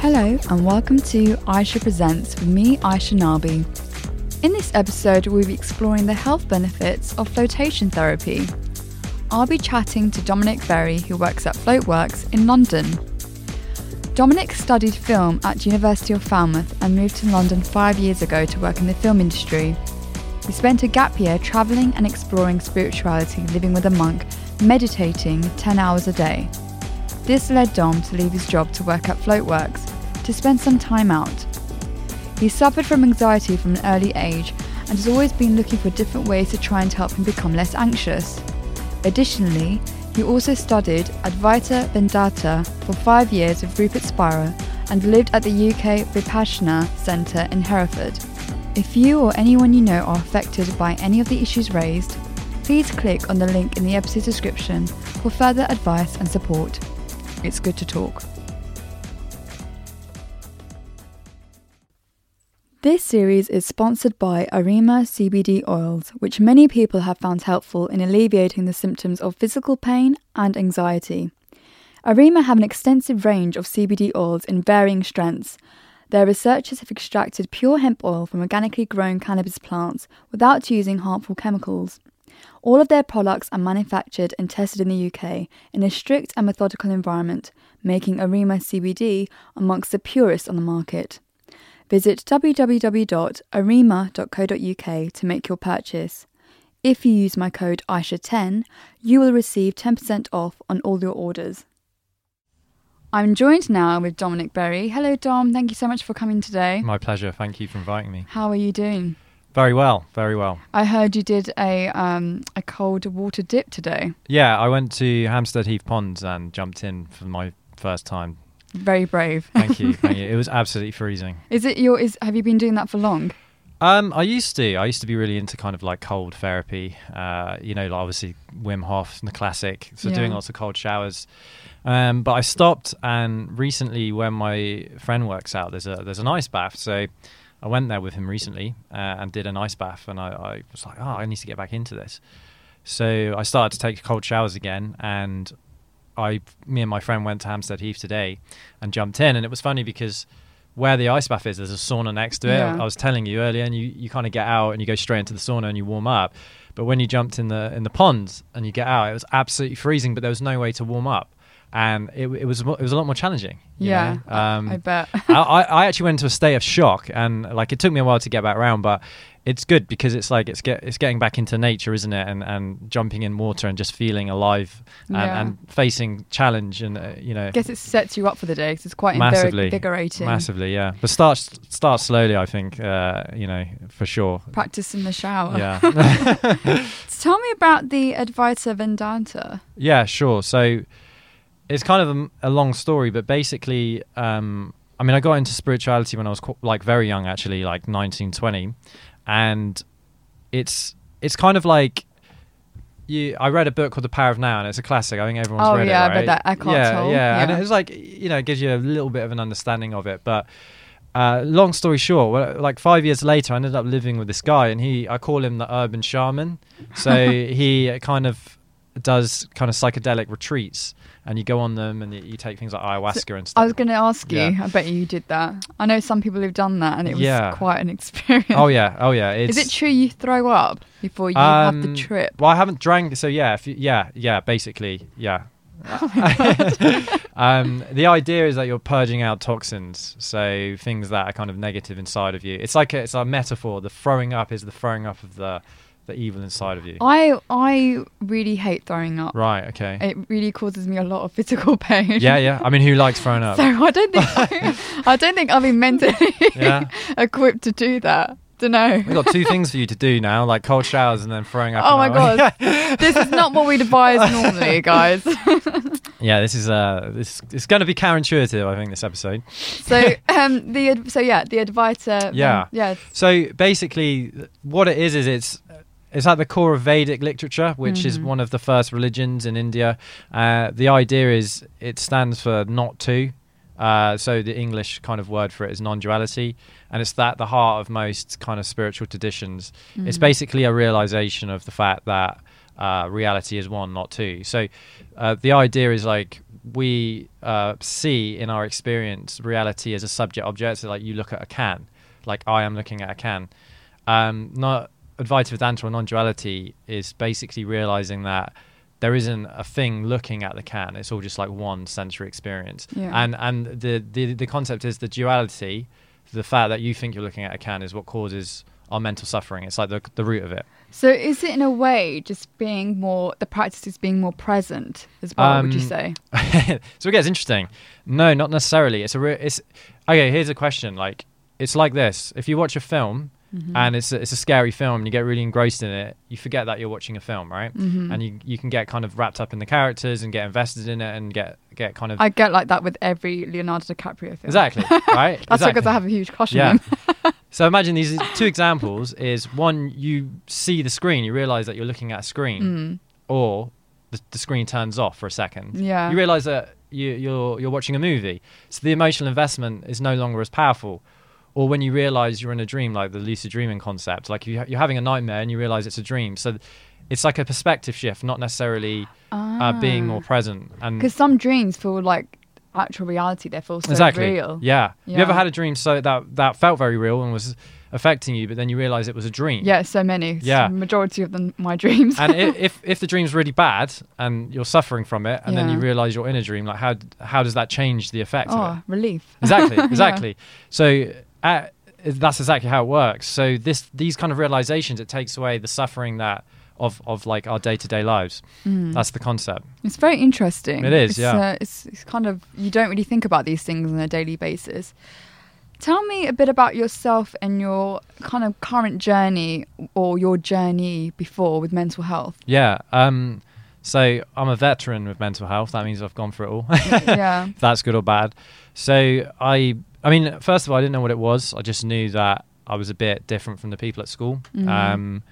Hello, and welcome to Aisha Presents with me, Aisha Nabi. In this episode, we'll be exploring the health benefits of flotation therapy. I'll be chatting to Dominic Berry, who works at Floatworks in London. Dominic studied film at University of Falmouth and moved to London five years ago to work in the film industry. He spent a gap year travelling and exploring spirituality, living with a monk, meditating 10 hours a day. This led Dom to leave his job to work at Floatworks to spend some time out. He suffered from anxiety from an early age and has always been looking for different ways to try and help him become less anxious. Additionally, he also studied Advaita Vedanta for five years with Rupert Spira and lived at the UK Vipassana Centre in Hereford. If you or anyone you know are affected by any of the issues raised, please click on the link in the episode description for further advice and support. It's good to talk. This series is sponsored by Arima CBD oils, which many people have found helpful in alleviating the symptoms of physical pain and anxiety. Arima have an extensive range of CBD oils in varying strengths. Their researchers have extracted pure hemp oil from organically grown cannabis plants without using harmful chemicals. All of their products are manufactured and tested in the UK in a strict and methodical environment, making Arima CBD amongst the purest on the market. Visit www.arima.co.uk to make your purchase. If you use my code AISHA10, you will receive 10% off on all your orders. I'm joined now with Dominic Berry. Hello, Dom. Thank you so much for coming today. My pleasure. Thank you for inviting me. How are you doing? Very well, very well. I heard you did a um, a cold water dip today. Yeah, I went to Hampstead Heath Ponds and jumped in for my first time. Very brave. Thank you, thank you. It was absolutely freezing. Is it your? Is have you been doing that for long? Um, I used to. I used to be really into kind of like cold therapy. Uh, you know, like obviously Wim Hof, and the classic. So Yeah. doing lots of cold showers. Um, but I stopped, and recently, when my friend works out, there's a there's an ice bath. So I went there with him recently uh, and did an ice bath, and I, I was like, oh, I need to get back into this. So I started to take cold showers again, and I, me and my friend went to Hampstead Heath today and jumped in, and it was funny because where the ice bath is, there's a sauna next to it. Yeah. I was telling you earlier, and you, you kind of get out and you go straight into the sauna and you warm up. But when you jumped in the in the pond and you get out, it was absolutely freezing, but there was no way to warm up, and it, it was it was a lot more challenging. you Yeah, know? um, I, bet. I, I actually went into a state of shock, and like it took me a while to get back around, but it's good because it's like it's get it's getting back into nature, isn't it? And and jumping in water and just feeling alive and, Yeah. and facing challenge and uh, you know I guess it sets you up for the day because it's quite massively invigorating. massively, yeah. But start start slowly, I think. Uh, you know, for sure. Practice in the shower. Yeah, Tell me about the Advaita Vedanta. yeah, sure. So it's kind of a, a long story, but basically, um, I mean, I got into spirituality when I was qu- like very young, actually, like 19, 20. and it's it's kind of like you. I read a book called The Power of Now, and it's a classic. I think everyone's Oh, read yeah, it. read right? that. Eckhart yeah, yeah, and it's like you know, it gives you a little bit of an understanding of it, but. Uh, long story short, well, like five years later, I ended up living with this guy, and he, I call him the urban shaman. So he kind of does kind of psychedelic retreats, and you go on them, and you, take things like ayahuasca and stuff. I was going to ask you. Yeah. I bet you did that. I know some people who've done that, and it was Yeah. quite an experience. oh yeah, oh yeah. It's, Is it true you throw up before you have the Um, trip? Well, I haven't drank, so yeah, if you, yeah, yeah, basically, yeah. um, the idea is that you're purging out toxins, so things that are kind of negative inside of you. It's like a, it's a metaphor. The throwing up is the throwing up of the the evil inside of you. I I really hate throwing up. Right. Okay. It really causes me a lot of physical pain. Yeah. Yeah. I mean, who likes throwing up? So I don't think I don't think I've been mentally Yeah. equipped to do that. Don't know. We've got two things for you to do now, like cold showers and then throwing up. Oh my god, this is not what we'd advise normally, guys. yeah. This is uh, this it's going to be counterintuitive. I think this episode. so um, the so yeah, the Advaita. Yeah. yeah, So basically, what it is is it's it's at the core of Vedic literature, which is Mhm. one of the first religions in India. Uh, the idea is it stands for not two. Uh, so the English kind of word for it is non-duality, and it's that the heart of most kind of spiritual traditions. It's Mm. basically a realization of the fact that uh, reality is one, not two. So uh, the idea is like we uh, see in our experience reality as a subject object. So like you look at a can, like I am looking at a can. Um, not Advaita Vedanta or non-duality is basically realizing that there isn't a thing looking at the can. It's all just like one sensory experience. Yeah. And and the, the the concept is the duality, the fact that you think you're looking at a can is what causes our mental suffering. It's like the the root of it. So is it in a way just being more the practice is being more present as well? would you Um, say? so it gets interesting. No, not necessarily. It's a re- it's okay. Here's a question. Like it's like this: if you watch a film Mm-hmm. and it's a, it's a scary film and you get really engrossed in it, you forget that you're watching a film, right? Mhm. And you you can get kind of wrapped up in the characters and get invested in it and get get kind of I get like that with every Leonardo DiCaprio film. exactly right. That's exactly. because I have a huge crush on him. So imagine these two examples: is one you see the screen, you realize that you're looking at a screen, Mm. or the, the screen turns off for a second. Yeah. You realize that you, you're you're watching a movie, so the emotional investment is no longer as powerful. Or when you realize you're in a dream, like the lucid dreaming concept, like you, you're having a nightmare and you realize it's a dream. So it's like a perspective shift, not necessarily uh, being more present. And Because some dreams feel like actual reality. They feel so exactly, real. yeah. You ever had a dream so that that felt very real and was affecting you, but then you realize it was a dream? Yeah, so many. Yeah. majority of them my dreams. and if if the dream's really bad and you're suffering from it, and then you realize you're in a dream, like how how does that change the effect oh, relief. Exactly, Yeah. exactly. So uh, that's exactly how it works. So this these kind of realizations, it takes away the suffering that of of like our day to day lives. Mm. That's the concept. It's very interesting. It is, it's, yeah. Uh, it's, it's kind of, you don't really think about these things on a daily basis. Tell me a bit about yourself and your kind of current journey or your journey before with mental health. Yeah. Um. So I'm a veteran with mental health. That means I've gone through it all. yeah. if that's good or bad. So I, I mean, first of all, I didn't know what it was. I just knew that I was a bit different from the people at school. Mhm. Um,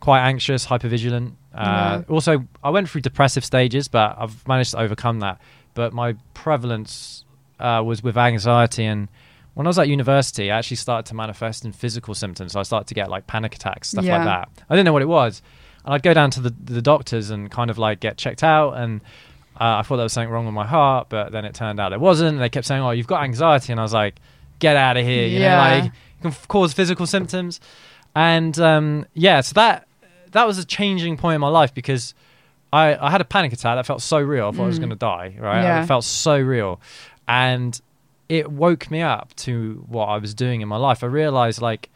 quite anxious, hypervigilant. Uh, Yeah. Also, I went through depressive stages, but I've managed to overcome that. But my prevalence uh, was with anxiety, and when I was at university, I actually started to manifest in physical symptoms. So I started to get like panic attacks, stuff Yeah. like that. I didn't know what it was, and I'd go down to the the doctors and kind of like get checked out and. Uh, I thought there was something wrong with my heart, but then it turned out there wasn't. And they kept saying, "Oh, you've got anxiety," and I was like, "Get out of here!" You Yeah. know, like it can f- cause physical symptoms, and um, yeah, so that that was a changing point in my life because I, I had a panic attack that felt so real. I thought I was Mm. going to die. Right, Yeah. it felt so real, and it woke me up to what I was doing in my life. I realized like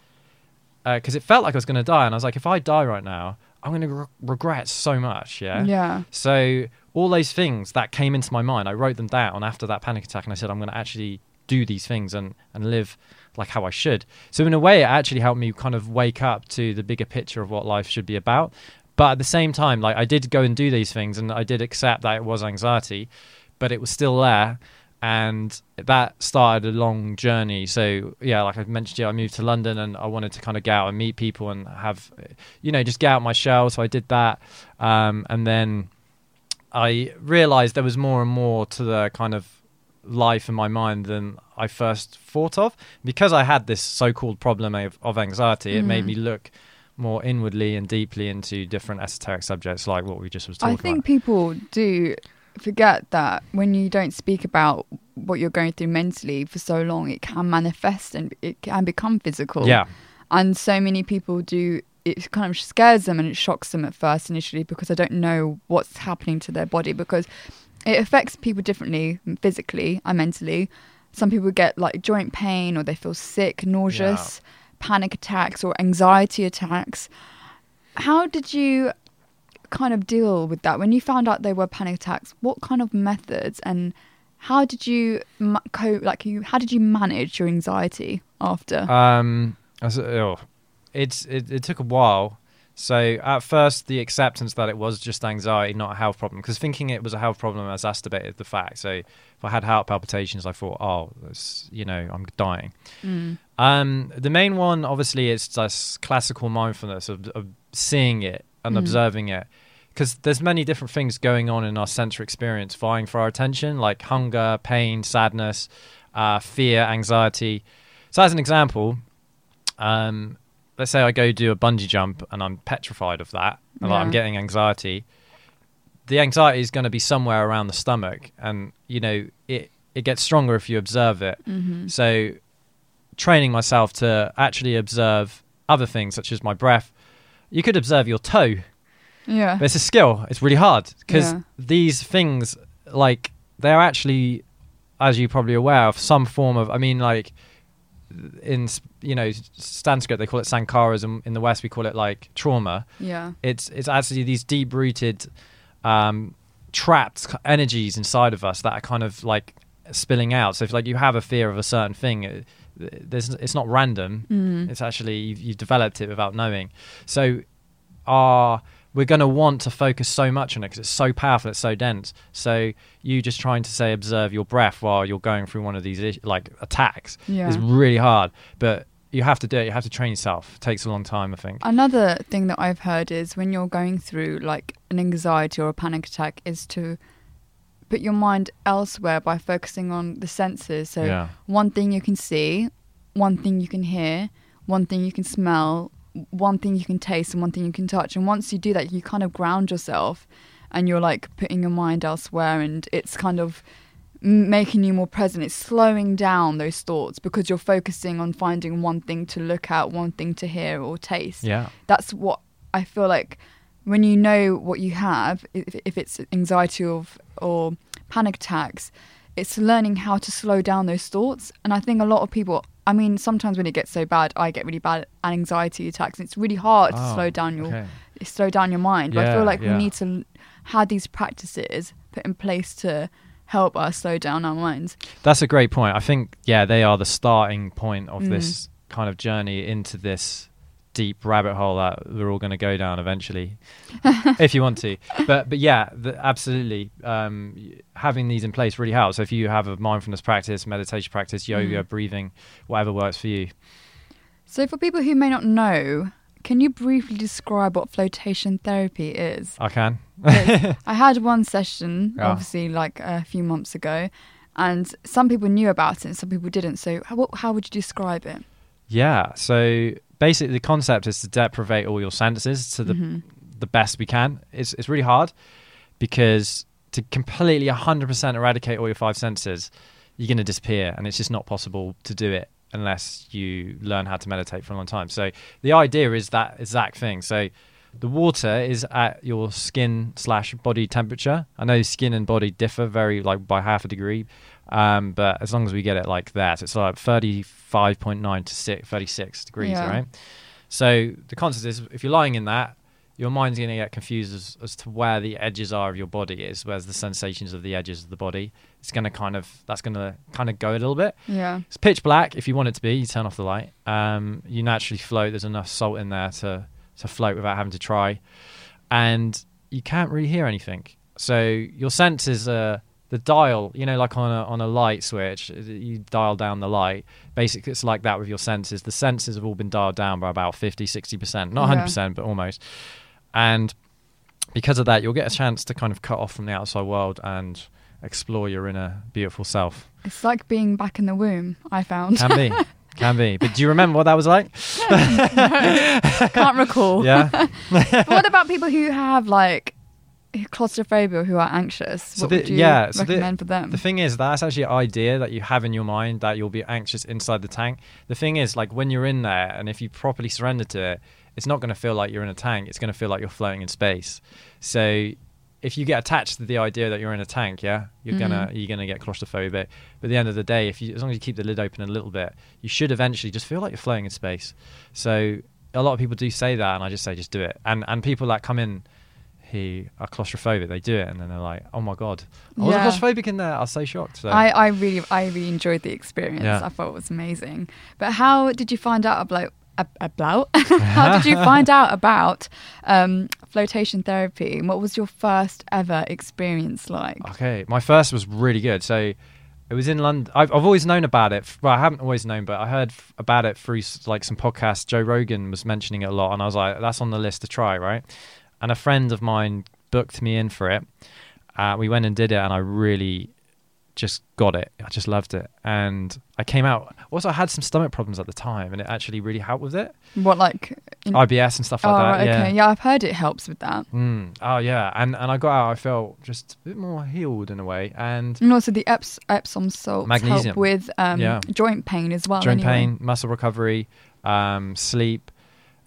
because it felt like I was going to die, and I was like, if I die right now, I'm going to re- regret so much. Yeah. Yeah. So all those things that came into my mind, I wrote them down after that panic attack, and I said, I'm going to actually do these things and and live like how I should. So in a way, it actually helped me kind of wake up to the bigger picture of what life should be about. But at the same time, like I did go and do these things, and I did accept that it was anxiety, but it was still there. And that started a long journey. So yeah, like I mentioned, yeah, I moved to London, and I wanted to kind of get out and meet people and have, you know, just get out my shell. So I did that, um, and then I realized there was more and more to the kind of life in my mind than I first thought of. Because I had this so called problem of, of anxiety, it made Mhm. me look more inwardly and deeply into different esoteric subjects like what we just was talking about. I think about. people do forget that when you don't speak about what you're going through mentally for so long, it can manifest and it can become physical. Yeah, And so many people do, it kind of scares them and it shocks them at first initially because they don't know what's happening to their body because it affects people differently physically and mentally. Some people get like joint pain or they feel sick, nauseous, panic attacks or anxiety attacks. How did you kind of deal with that when you found out they were panic attacks? What kind of methods and how did you cope? Like, you, how did you manage your anxiety after? Um, I was- oh, it's it, it took a while. So at first, the acceptance that it was just anxiety, not a health problem, because thinking it was a health problem exacerbated the fact. So if I had heart palpitations, I thought, oh, you know, I'm dying. Mm. Um, the main one, obviously, is just classical mindfulness of, of seeing it and Mm. observing it, because there's many different things going on in our sensory experience, vying for our attention, like hunger, pain, sadness, uh, fear, anxiety. So, as an example, um, let's say I go do a bungee jump and I'm petrified of that, and like, I'm getting anxiety. The anxiety is going to be somewhere around the stomach, and you know it. It gets stronger if you observe it. Mm-hmm. So, training myself to actually observe other things, such as my breath. You could observe your toe, Yeah. but it's a skill. It's really hard because Yeah. these things, like, they're actually, as you're probably aware of, some form of. I mean, like, in you know Sanskrit they call it sankaras, and in the West we call it like trauma. Yeah. It's it's actually these deep rooted, um, trapped energies inside of us that are kind of like spilling out. So if like you have a fear of a certain thing. It, there's, it's not random. Mm. It's actually you've, you've developed it without knowing. So, our we're going to want to focus so much on it because it's so powerful, it's so dense. So you just trying to say observe your breath while you're going through one of these like attacks Yeah. is really hard. But you have to do it. You have to train yourself. It takes a long time, I think. Another thing that I've heard is when you're going through like an anxiety or a panic attack is to put your mind elsewhere by focusing on the senses. So yeah, one thing you can see, one thing you can hear, one thing you can smell, one thing you can taste, and one thing you can touch. And once you do that, you kind of ground yourself and you're like putting your mind elsewhere and it's kind of making you more present. It's slowing down those thoughts because you're focusing on finding one thing to look at, one thing to hear or taste. yeah, That's what I feel like when you know what you have, if, if it's anxiety or, or panic attacks, it's learning how to slow down those thoughts. And I think a lot of people, I mean, sometimes when it gets so bad, I get really bad anxiety attacks. And it's really hard to Oh, slow down your okay. slow down your mind. But I feel like yeah. we need to have these practices put in place to help us slow down our minds. That's a great point. I think yeah, they are the starting point of Mm. this kind of journey into this deep rabbit hole that we're all going to go down eventually, if you want to. But but yeah, the, absolutely. Um, having these in place really helps. So if you have a mindfulness practice, meditation practice, yoga, Mm. breathing, whatever works for you. So, for people who may not know, can you briefly describe what flotation therapy is? I can. I had one session, Yeah. obviously, like a few months ago, and some people knew about it and some people didn't. So, how, how would you describe it? Yeah. So basically, the concept is to deprivate all your senses to the Mhm. the best we can. It's it's really hard because to completely 100% eradicate all your five senses, you're going to disappear, and it's just not possible to do it unless you learn how to meditate for a long time. So the idea is that exact thing. So the water is at your skin slash body temperature. I know skin and body differ very like by half a degree, um, but as long as we get it like that, it's like 35.9 to six, 36 degrees, Yeah. right? So the concept is if you're lying in that, your mind's going to get confused as, as to where the edges are of your body is, where's the sensations of the edges of the body. It's going to kind of that's going to kind of go a little bit. Yeah. It's pitch black if you want it to be. You turn off the light. Um, you naturally float. There's enough salt in there to to float without having to try, and you can't really hear anything. So your senses are the dial. You know, like on a on a light switch, you dial down the light. Basically, it's like that with your senses. The senses have all been dialed down by about 50, 60 percent, not Yeah. 100 percent, but almost. And because of that, you'll get a chance to kind of cut off from the outside world and explore your inner beautiful self. It's like being back in the womb, I found. Can be. Can be. But do you remember what that was like? Can't recall. Yeah. What about people who have like claustrophobia who are anxious? So what the- would you yeah, so the- recommend for them? The thing is, that's actually an idea that you have in your mind that you'll be anxious inside the tank. The thing is, like when you're in there and if you properly surrender to it, it's not going to feel like you're in a tank. It's going to feel like you're floating in space. So if you get attached to the idea that you're in a tank, yeah, you're gonna Mhm. you're gonna get claustrophobic. But at the end of the day, if you as long as you keep the lid open a little bit, you should eventually just feel like you're floating in space. So a lot of people do say that, and I just say just do it. And and people that come in who are claustrophobic, they do it, and then they're like, oh my god, I was Yeah. claustrophobic in there. I was so shocked. So I, I really I really enjoyed the experience. Yeah. I thought it was amazing. But how did you find out about ab- about how did you find out about um, flotation therapy? What was your first ever experience like? Okay, my first was really good. So it was in London. I've, I've always known about it. Well, I haven't always known, but I heard f- about it through like some podcasts. Joe Rogan was mentioning it a lot, and I was like, that's on the list to try, right? And a friend of mine booked me in for it. Uh, we went and did it, and I really just got it. I just loved it, and I came out. Also, I had some stomach problems at the time, and it actually really helped with it. What like? In- IBS and stuff like oh, that. right, Yeah. okay. Yeah, I've heard it helps with that. Mm. Oh yeah, and and I got out. I felt just a bit more healed in a way, and And also the Eps- Epsom salts Magnesium. help with um, Yeah. joint pain as well. joint anyway. pain, muscle recovery, um, sleep,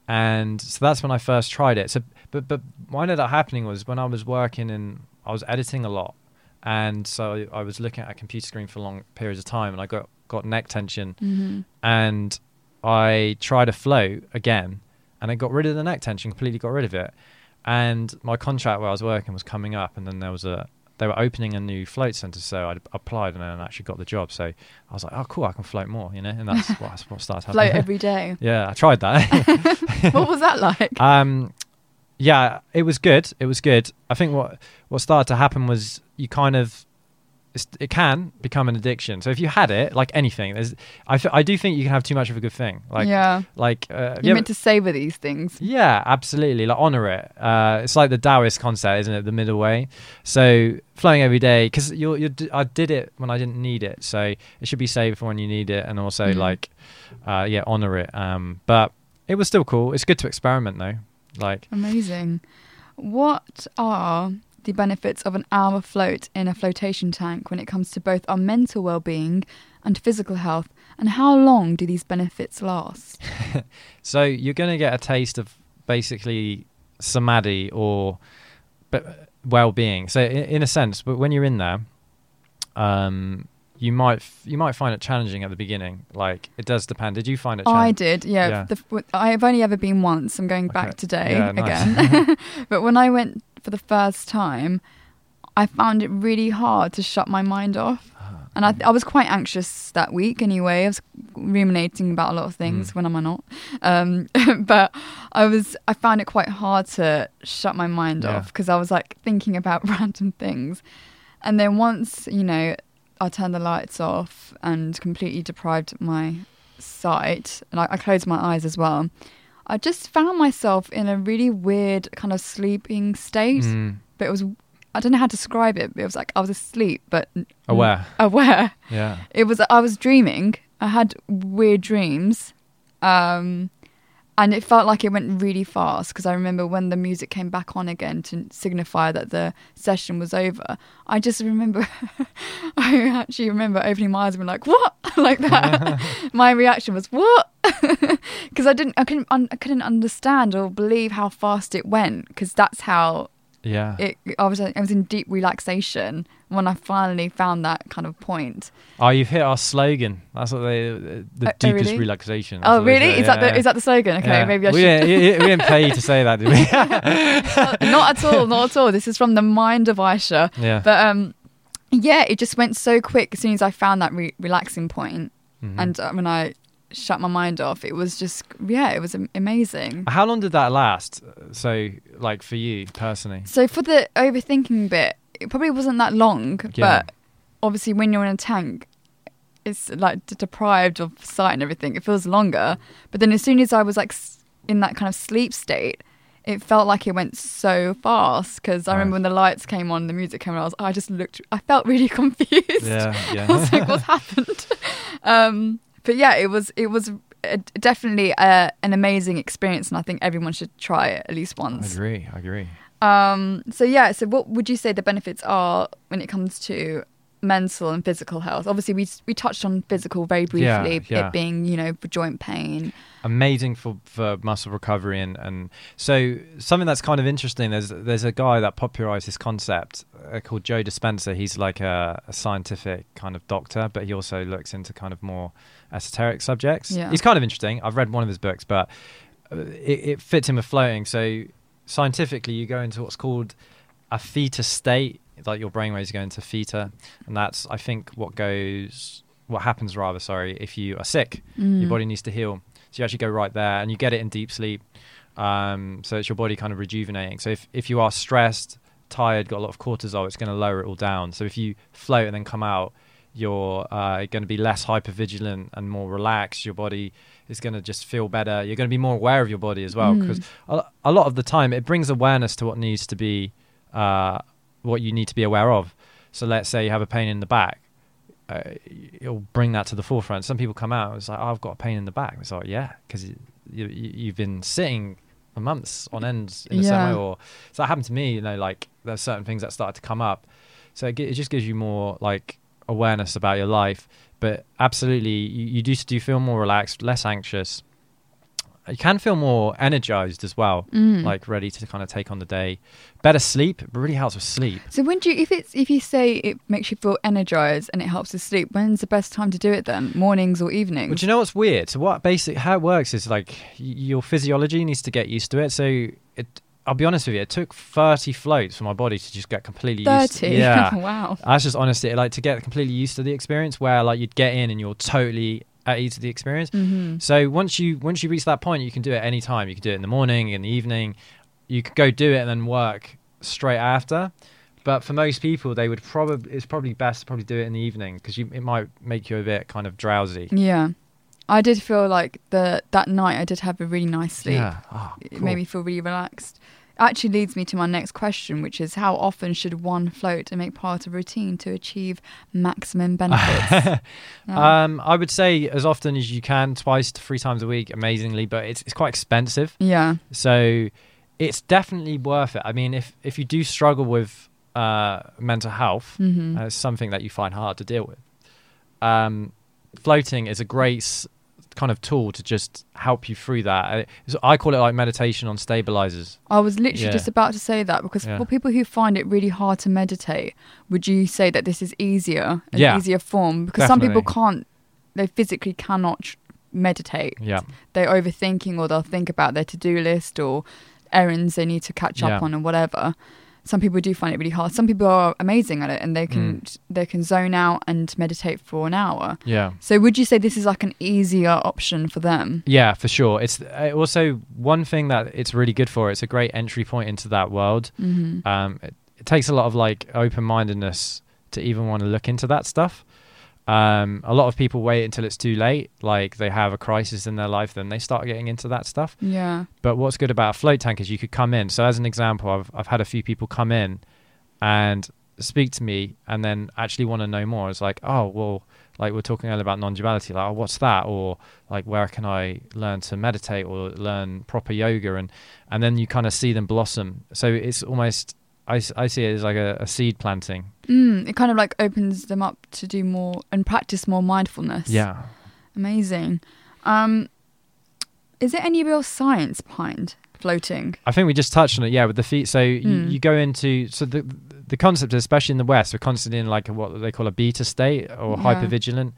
and so that's when I first tried it. So, but but what ended up happening was when I was working and I was editing a lot, and so I was looking at a computer screen for long periods of time, and I got got neck tension, Mhm. and I tried a float again, and I got rid of the neck tension, completely got rid of it, and my contract where I was working was coming up, and then there was a they were opening a new float center, so I applied and then actually got the job. So I was like, oh, cool, I can float more, you know, and that's what, that's what started happening. Float every day. yeah, I tried that. what was that like? um, yeah, it was good. It was good. I think what what started to happen was you kind of it can become an addiction. So if you had it, like anything, there's I, f- I do think you can have too much of a good thing. Like yeah, like uh, you you're ever- meant to savor these things. yeah, absolutely. Like honor it. Uh, it's like the Taoist concept, isn't it? The middle way. So flowing every day, because you're, you're I did it when I didn't need it. So it should be saved for when you need it, and also Mhm. like, uh, yeah, honor it. Um, but it was still cool. It's good to experiment though. Like, Amazing. What are the benefits of an hour float in a flotation tank when it comes to both our mental well-being and physical health? And how long do these benefits last? so you're gonna get a taste of basically samadhi or but well-being. So in, in a sense, but when you're in there, um, you might f- you might find it challenging at the beginning. Like it does depend. Did you find it? Challenging? I did, yeah. Yeah. The, I've only ever been once. I'm going back today Yeah, nice. again. but when I went for the first time, I found it really hard to shut my mind off. Ah, And I, I was quite anxious that week anyway. I was ruminating about a lot of things. Mm. When am I not? Um, but I was, I found it quite hard to shut my mind Yeah. off because I was like thinking about random things. And then once, you know, I turned the lights off and completely deprived my sight, and I, I closed my eyes as well. I just found myself in a really weird kind of sleeping state, Mm, but it was I don't know how to describe it. But it was like I was asleep, but aware. aware. Yeah. It was I was dreaming. I had weird dreams, um, and it felt like it went really fast because I remember when the music came back on again to signify that the session was over. I just remember, I actually remember opening my eyes and being like, "What?" like that. my reaction was, "What?" Because I didn't, I couldn't, un- I couldn't understand or believe how fast it went. Because that's how Yeah. it. I was, I was in deep relaxation when I finally found that kind of point. oh, you've hit our slogan. That's what they the Oh, oh, deepest really? relaxation. That's Oh, really? Is that Yeah, the is that the slogan? Okay, yeah. maybe I we should. Didn't, we didn't pay you to say that, did we? not at all, not at all. This is from the mind of Aisha. yeah. But um, yeah, it just went so quick as soon as I found that re- relaxing point, Mhm. and uh, when I shut my mind off, it was just yeah, it was amazing. How long did that last? So, like for you personally? So for the overthinking bit, it probably wasn't that long, Yeah. but obviously when you're in a tank. It's like deprived of sight and everything. It feels longer, but then as soon as I was like in that kind of sleep state, it felt like it went so fast because I remember when the lights came on, the music came on. I was, I just looked, I felt really confused. Yeah, yeah. I was like, what's happened? Um, but yeah, it was, it was a, definitely a, an amazing experience, and I think everyone should try it at least once. I agree. I agree. Um, so yeah, so what would you say the benefits are when it comes to mental and physical health? Obviously, we we touched on physical very briefly, yeah. it being you know for joint pain. amazing for, for muscle recovery and, and so something that's kind of interesting there's there's a guy that popularized this concept uh, called Joe Dispenza he's like a, a scientific kind of doctor but he also looks into kind of more esoteric subjects Yeah. he's kind of interesting I've read one of his books but uh, it, it fits him with floating so scientifically you go into what's called a theta state like your brain waves go into theta and that's I think what goes what happens rather sorry if you are sick your Mm. body needs to heal. So you actually go right there and you get it in deep sleep. Um, so it's your body kind of rejuvenating. So if, if you are stressed, tired, got a lot of cortisol, it's going to lower it all down. So if you float and then come out, you're uh, going to be less hypervigilant and more relaxed. Your body is going to just feel better. You're going to be more aware of your body as well Mm. because a, a lot of the time it brings awareness to what needs to be, uh, what you need to be aware of. So let's say you have a pain in the back. uh, it'll bring that to the forefront. Some people come out, and it's like, oh, I've got a pain in the back. It's like, yeah, because you, you, you've been sitting for months on end in the Yeah. same. Or so that happened to me. You know, like there's certain things that started to come up. So it, it just gives you more like awareness about your life. But absolutely, you, you do do feel more relaxed, less anxious. You can feel more energized as well, Mm. like ready to kind of take on the day. Better sleep, really helps with sleep. So when do you, if it's if you say it makes you feel energized and it helps with sleep, when's the best time to do it then? Mornings or evenings? But you know what's weird? So what basic how it works is like your physiology needs to get used to it. So it, I'll be honest with you, it took thirty floats for my body to just get completely used. To, Thirty. yeah, wow. that's just honestly like to get completely used to the experience where like you'd get in and you're totally at ease with the experience. hmm So once you once you reach that point, you can do it any time. You can do it in the morning, in the evening. You could go do it and then work straight after. But for most people, they would probably it's probably best to probably do it in the evening because it might make you a bit kind of drowsy. Yeah. I did feel like the that night I did have a really nice sleep. Yeah, oh, It made me feel really relaxed. Actually leads me to my next question, which is how often should one float and make part of routine to achieve maximum benefits? Yeah. Um, I would say as often as you can, twice to three times a week, amazingly, but it's it's quite expensive. yeah. So it's definitely worth it. I mean, if if you do struggle with uh, mental health, hmm uh, it's something that you find hard to deal with. Um, floating is a great kind of tool to just help you through that. Uh, I call it like meditation on stabilizers. I was literally Yeah. just about to say that because Yeah. for people who find it really hard to meditate, would you say that this is easier, an Yeah. easier form? Because some people can't, they physically cannot meditate. Yeah, They're overthinking or they'll think about their to do list or errands they need to catch up on or whatever. Some people do find it really hard. Some people are amazing at it and they can Mm. they can zone out and meditate for an hour. yeah. So would you say this is like an easier option for them? Yeah, for sure. It's also one thing that it's really good for. It's a great entry point into that world. hmm Um, it, it takes a lot of like open mindedness to even want to look into that stuff. Um, a lot of people wait until it's too late, like they have a crisis in their life, then they start getting into that stuff. Yeah. But what's good about a float tank is you could come in. So as an example, I've I've had a few people come in and speak to me and then actually want to know more. It's like, oh well, like we we're talking earlier about non-duality, like oh, what's that? Or like where can I learn to meditate or learn proper yoga and and then you kind of see them blossom. So it's almost I, I see it as like a, a seed planting. Mm, it kind of like opens them up to do more and practice more mindfulness. Yeah. Amazing. Um, is there any real science behind floating? I think we just touched on it, yeah, with the feet. So you, Mm. you go into so the the concept, especially in the West, we're constantly in like what they call a beta state or Yeah. hyper vigilant.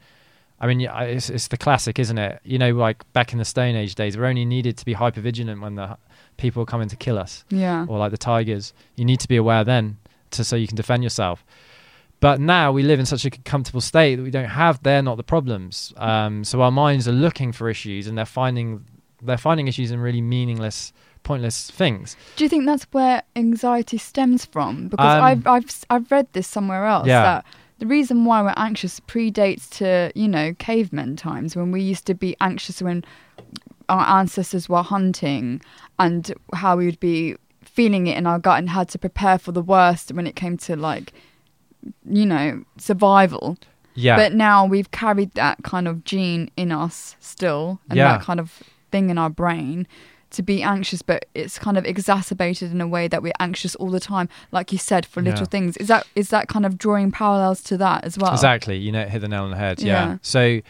I mean, it's, it's the classic, isn't it? You know, like back in the Stone Age days, we're only needed to be hyper vigilant when the people were coming to kill us, Yeah. or like the tigers. You need to be aware then, to so you can defend yourself. But now we live in such a comfortable state that we don't have. They're not the problems. Um, so our minds are looking for issues, and they're finding they're finding issues in really meaningless, pointless things. Do you think that's where anxiety stems from? Because Um, I've I've I've read this somewhere else Yeah. that the reason why we're anxious predates to you know cavemen times when we used to be anxious when our ancestors were hunting and how we would be feeling it in our gut and had to prepare for the worst when it came to like you know survival. Yeah, But now we've carried that kind of gene in us still, and Yeah. that kind of thing in our brain to be anxious, but it's kind of exacerbated in a way that we're anxious all the time, like you said, for little Yeah. things. Is that is that kind of drawing parallels to that as well? Exactly. You know, hit the nail on the head. Yeah. Yeah. So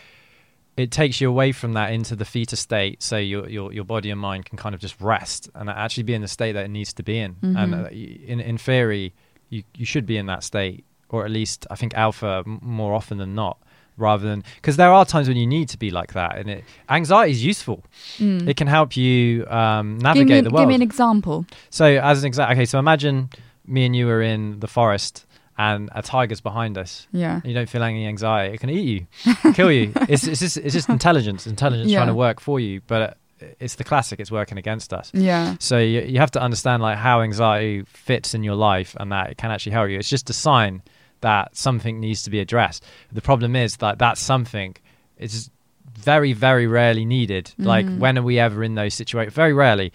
it takes you away from that into the theta state, so your your your body and mind can kind of just rest and actually be in the state that it needs to be in. And Mhm. uh, in in theory, you you should be in that state, or at least I think alpha m- more often than not. Rather than because there are times when you need to be like that, and it, anxiety is useful. Mm. It can help you um, navigate me, the world. give me an example. So as an example, okay, so imagine me and you are in the forest and a tiger's behind us. Yeah. You don't feel any anxiety. It can eat you, kill you. It's, it's just it's just intelligence, intelligence Yeah. trying to work for you. But it's the classic. It's working against us. Yeah. So you, you have to understand like how anxiety fits in your life and that it can actually help you. It's just a sign that something needs to be addressed. The problem is that that something is very very rarely needed. Like Mhm. when are we ever in those situations? Very rarely.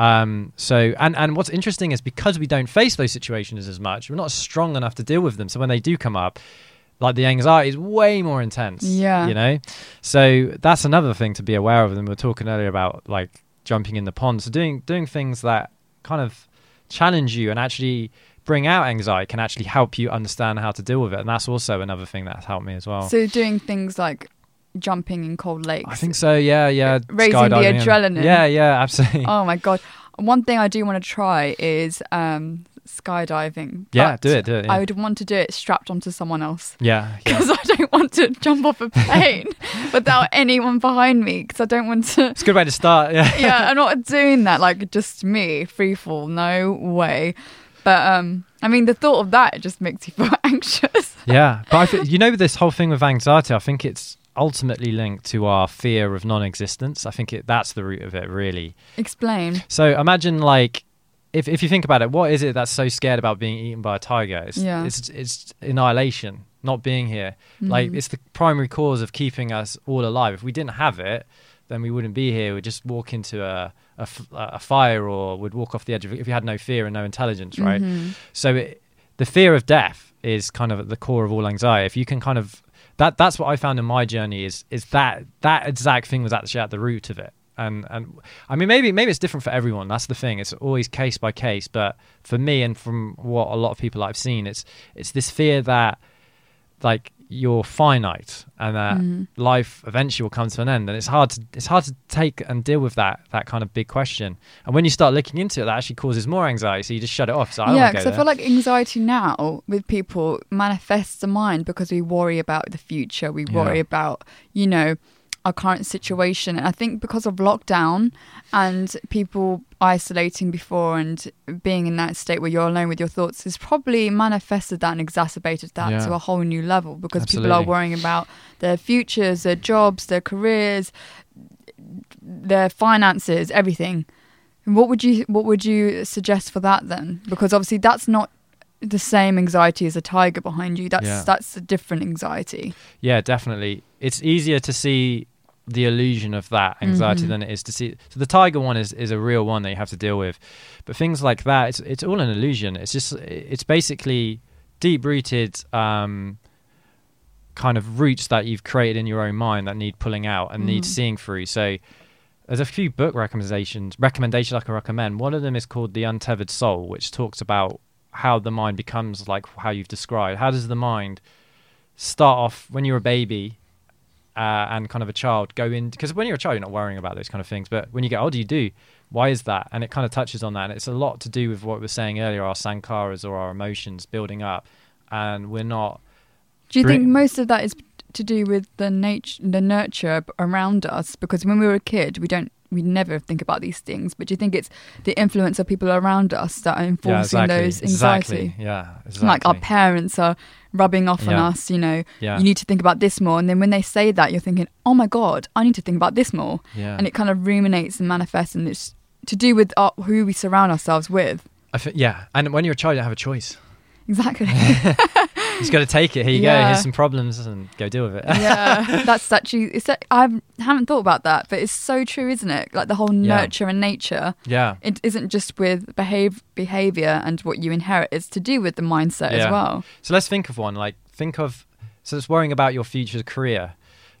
Um, so and and what's interesting is because we don't face those situations as much, we're not strong enough to deal with them. So when they do come up, like the anxiety is way more intense. Yeah. You know? So that's another thing to be aware of. And we were talking earlier about like jumping in the pond. So doing doing things that kind of challenge you and actually bring out anxiety can actually help you understand how to deal with it. And that's also another thing that's helped me as well. So doing things like jumping in cold lakes. I think so, yeah, yeah. Raising the adrenaline. Yeah, yeah, absolutely. Oh my god! One thing I do want to try is um, skydiving. yeah, do it, do it. Yeah. I would want to do it strapped onto someone else yeah, yeah. because I don't want to jump off a plane without anyone behind me because I don't want to. It's a good way to start. Yeah. Yeah, I'm not doing that like just me free fall. No way. But um, I mean, the thought of that just makes you feel anxious. yeah, but I th- you know this whole thing with anxiety. I think it's ultimately linked to our fear of non-existence. I think it, that's the root of it, really. Explain. So imagine like. If, if you think about it, what is it that's so scared about being eaten by a tiger? It's, Yeah. it's, it's annihilation, not being here. Like Mhm. it's the primary cause of keeping us all alive. If we didn't have it, then we wouldn't be here. We'd just walk into a a fire or would walk off the edge of it if you had no fear and no intelligence, right? Mhm. So it, the fear of death is kind of at the core of all anxiety. If you can kind of that that's what I found in my journey is is that that exact thing was actually at the root of it. And and I mean maybe maybe it's different for everyone. That's the thing. It's always case by case. But for me and from what a lot of people I've seen, it's it's this fear that like you're finite and that Mhm. life eventually will come to an end and it's hard to it's hard to take and deal with that that kind of big question and when you start looking into it that actually causes more anxiety so you just shut it off so I yeah, because I feel like anxiety now with people manifests the mind because we worry about the future. We worry Yeah. about, you know, our current situation. And I think because of lockdown and people isolating before and being in that state where you're alone with your thoughts has probably manifested that and exacerbated that Yeah. to a whole new level because people are worrying about their futures, their jobs, their careers, their finances, everything. What would you what would you suggest for that then? Because obviously that's not the same anxiety as a tiger behind you. That's Yeah. that's a different anxiety. yeah definitely it's easier to see the illusion of that anxiety Mhm. than it is to see so the tiger one is, is a real one that you have to deal with but things like that it's it's all an illusion it's just it's basically deep rooted um kind of roots that you've created in your own mind that need pulling out and need Mhm. seeing through so there's a few book recommendations recommendations I can recommend. One of them is called The Untethered Soul, which talks about how the mind becomes like how you've described. How does the mind start off when you're a baby uh, and kind of a child go in because when you're a child you're not worrying about those kind of things, but when you get older you do. Why is that? And it kind of touches on that, and it's a lot to do with what we were saying earlier, our sankaras or our emotions building up, and we're not. Do you Bring- think most of that is to do with the nature, the nurture around us? Because when we were a kid, we don't, we never think about these things. But do you think it's the influence of people around us that are enforcing yeah, exactly, those anxiety? Exactly. Yeah, exactly. Like our parents are rubbing off on us, you know, yeah, you need to think about this more. And then when they say that, you're thinking, oh my God, I need to think about this more. yeah. And it kind of ruminates and manifests, and it's to do with our, who we surround ourselves with. I yeah, and when you're a child, you have a choice. Exactly. Just got to take it. Here you go. Here's some problems, and go deal with it. yeah, that's actually. It's. I haven't thought about that, but it's so true, isn't it? Like the whole Yeah. nurture and nature. yeah, It isn't just with behave behavior and what you inherit. It's to do with the mindset as well. So let's think of one. Like think of so it's worrying about your future career.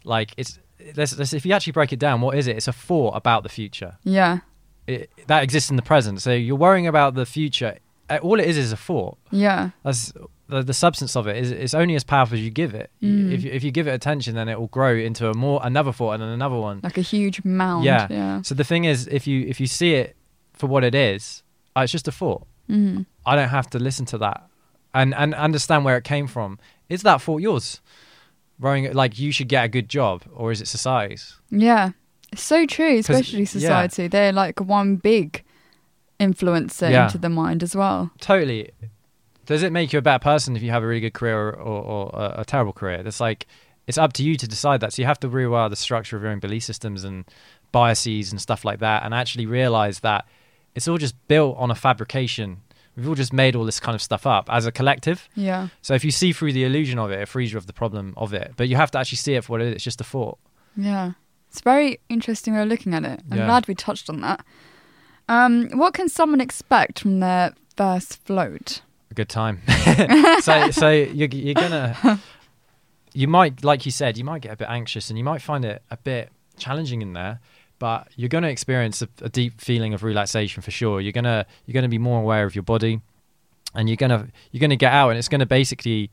Like it's let's, let's if you actually break it down, what is it? It's a thought about the future. Yeah, It, that exists in the present. So you're worrying about the future. Uh, All it is is a thought. yeah, That's the, the substance of it is it's only as powerful as you give it. Mm. If you, if you give it attention, then it will grow into a more another thought and then another one. like a huge mound. Yeah. yeah. So the thing is, if you if you see it for what it is, uh, it's just a thought. Mm. I don't have to listen to that and and understand where it came from. Is that thought yours? Worrying like you should get a good job, or is it society's? Yeah, it's so true. Especially yeah. society, they're like one big influencer Yeah. into the mind as well. Totally. Does it make you a bad person if you have a really good career or, or, or a, a terrible career? It's like it's up to you to decide that. So you have to rewire the structure of your own belief systems and biases and stuff like that, and actually realize that it's all just built on a fabrication. We've all just made all this kind of stuff up as a collective. Yeah, So if you see through the illusion of it, it frees you of the problem of it. But you have to actually see it for what it is. It's just a thought. yeah. It's a very interesting way of looking at it. I'm Yeah. glad we touched on that. Um, what can someone expect from their first float? A good time. so so you're, you're gonna. you might, like you said, you might get a bit anxious and you might find it a bit challenging in there. But you're going to experience a, a deep feeling of relaxation for sure. You're gonna you're gonna be more aware of your body, and you're gonna you're gonna get out, and it's gonna basically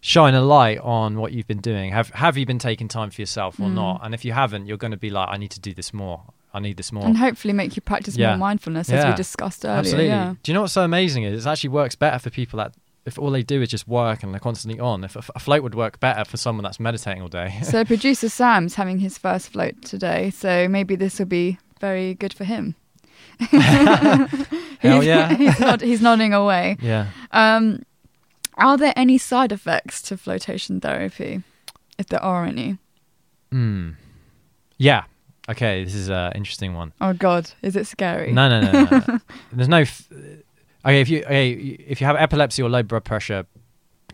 shine a light on what you've been doing. Have have you been taking time for yourself or Mm. not? And if you haven't, you're going to be like, I need to do this more. I need this more. And hopefully make you practice Yeah. more mindfulness, as we discussed earlier. Absolutely. Yeah. Do you know what's so amazing is it actually works better for people that if all they do is just work and they're constantly on. If a, float would work better for someone that's meditating all day. so producer Sam's having his first float today, so maybe this will be very good for him. Hell He's- yeah. he's, nod- he's nodding away. yeah. Um, are there any side effects to flotation therapy, if there are any? Hmm. Yeah. Okay. This is an interesting one. Oh God, is it scary? No, no, no, no. no. There's no. F- okay, if you okay, if you have epilepsy or low blood pressure,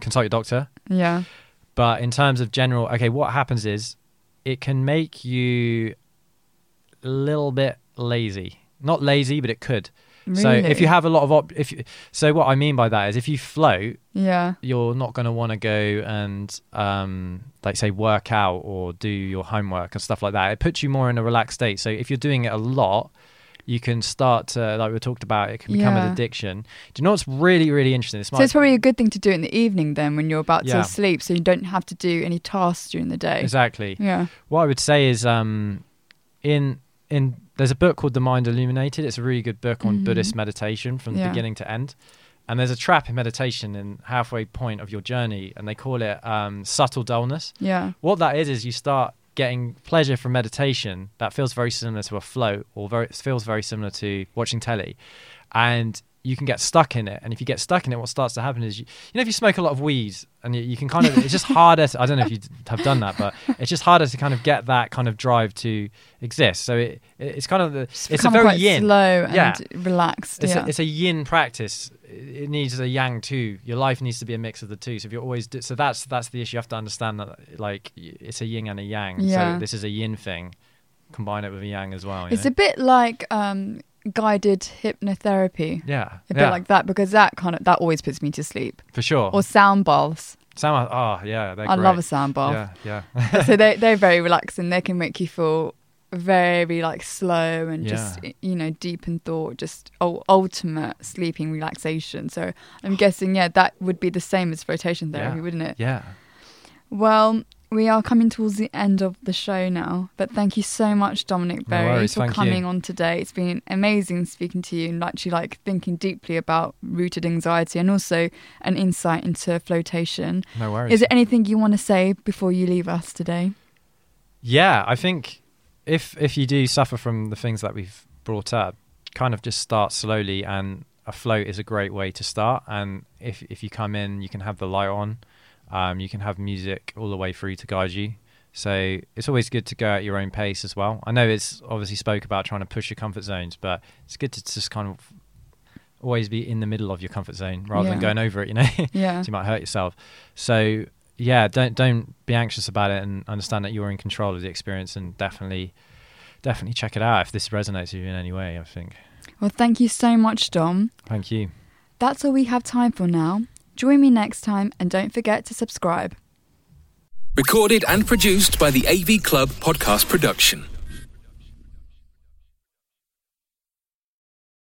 consult your doctor. Yeah. But in terms of general, okay, what happens is it can make you a little bit lazy. Not lazy, but it could. So if you have a lot of op- if you, so, what I mean by that is if you float, Yeah. you're not going to want to go and um, like say work out or do your homework and stuff like that. It puts you more in a relaxed state. So if you're doing it a lot, you can start to like we talked about. It can become Yeah. an addiction. Do you know what's really really interesting? This So might it's probably a good thing to do in the evening then, when you're about Yeah. to sleep, so you don't have to do any tasks during the day. exactly. Yeah. What I would say is um, in in there's a book called The Mind Illuminated. It's a really good book on Mhm. Buddhist meditation from Yeah. beginning to end. And there's a trap in meditation in halfway point of your journey, and they call it um, subtle dullness. Yeah. What that is is you start getting pleasure from meditation that feels very similar to a float, or very feels very similar to watching telly, and you can get stuck in it. And if you get stuck in it, what starts to happen is you, you know if you smoke a lot of weed and you, you can kind of it's just harder. To, I don't know if you have done that, but it's just harder to kind of get that kind of drive to exist. So it, it's kind of the Just it's a very yin. slow and Yeah. relaxed. It's, yeah. a, it's a yin practice. It needs a yang too. Your life needs to be a mix of the two. So if you're always do, so that's that's the issue. You have to understand that like it's a yin and a yang. Yeah. So this is a yin thing. Combine it with a yang as well. you it's know? a bit like um, guided hypnotherapy. yeah, A bit yeah, like that because that kind of that always puts me to sleep. for sure. Or sound baths. Sound, oh yeah, I great. love a sound bath. Yeah, yeah. so they they're very relaxing. They can make you feel very like slow and Yeah. just you know deep in thought, just ul- ultimate sleeping relaxation. So I'm guessing yeah that would be the same as flotation therapy, Yeah. wouldn't it? yeah. Well, we are coming towards the end of the show now, but thank you so much, Dominic No Berry, worries, for thank you. coming on today. It's been amazing speaking to you and actually like thinking deeply about rooted anxiety and also an insight into flotation. No worries. Is there anything you want to say before you leave us today? Yeah, I think if if you do suffer from the things that we've brought up, kind of just start slowly and a float is a great way to start. And if if you come in, you can have the light on, um, you can have music all the way through to guide you. So it's always good to go at your own pace as well. I know it's obviously spoke about trying to push your comfort zones, but it's good to just kind of always be in the middle of your comfort zone rather than going over it. You know. Yeah. so you might hurt yourself. So yeah, don't don't be anxious about it and understand that you're in control of the experience and definitely definitely check it out if this resonates with you in any way, I think. Well, thank you so much, Dom. Thank you. That's all we have time for now. Join me next time and don't forget to subscribe. Recorded and produced by the AV Club Podcast Production.